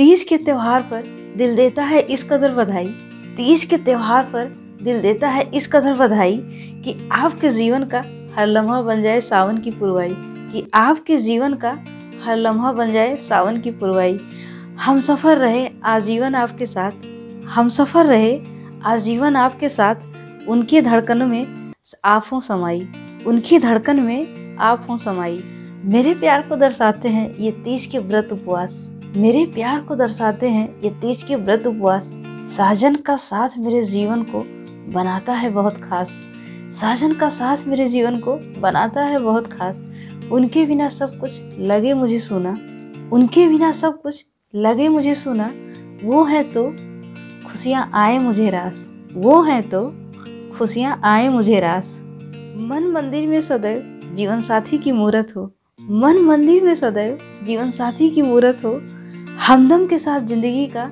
तीज के त्योहार पर दिल देता है इस कदर बधाई। तीज के त्योहार पर दिल देता है इस कदर बधाई कि आपके जीवन का हर लम्हा बन जाए सावन की पुरवाई। कि आपके जीवन का हर लम्हा बन जाए सावन की पुरवाई। हम सफ़र रहे, आजीवन आपके साथ। हम सफ़र रहे, आजीवन आपके साथ। उनकी धड़कन में आप हों समाई। उनकी धड़कन में आप हों समाई। मेरे प्यार को दर्शाते हैं ये तीज के व्रत उपवास। मेरे प्यार को दर्शाते हैं ये तीज के व्रत उपवास। साजन का साथ मेरे जीवन को बनाता है बहुत खास। साजन का साथ मेरे जीवन को बनाता है बहुत खास। उनके बिना सब कुछ लगे मुझे सुना। उनके बिना सब कुछ लगे मुझे सुना। वो है तो खुशियाँ आए मुझे रास। वो है तो खुशियाँ आए मुझे रास। मन मंदिर में सदैव जीवन साथी की मूर्त हो। मन मंदिर में सदैव जीवन साथी की मूर्त हो। हमदम के साथ ज़िंदगी का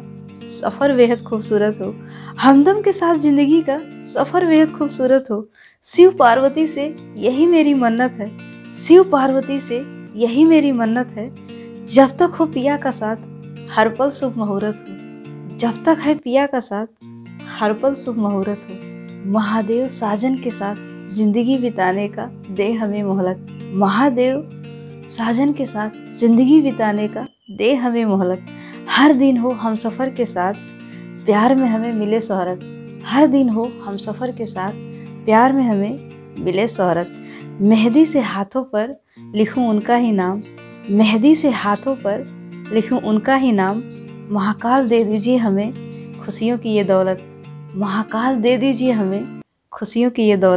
सफ़र बेहद खूबसूरत हो। हमदम के साथ ज़िंदगी का सफ़र बेहद खूबसूरत हो। शिव पार्वती से यही मेरी मन्नत है। शिव पार्वती से यही मेरी मन्नत है। जब तक हो पिया का साथ, हर पल शुभ मुहूर्त हो। जब तक है पिया का साथ, हर पल शुभ मुहूर्त हो। महादेव साजन के साथ ज़िंदगी बिताने का दे हमें मोहलत। महादेव साजन के साथ ज़िंदगी बिताने का दे हमें मोहलत। हर दिन हो हम सफ़र के साथ, प्यार में हमें मिले शहरत। हर दिन हो हम सफ़र के साथ, प्यार में हमें मिले शहरत। मेहंदी से हाथों पर लिखूं उनका ही नाम। मेहंदी से हाथों पर लिखूं उनका ही नाम। महाकाल दे दीजिए हमें खुशियों की ये दौलत। महाकाल दे दीजिए हमें खुशियों की ये दौलत।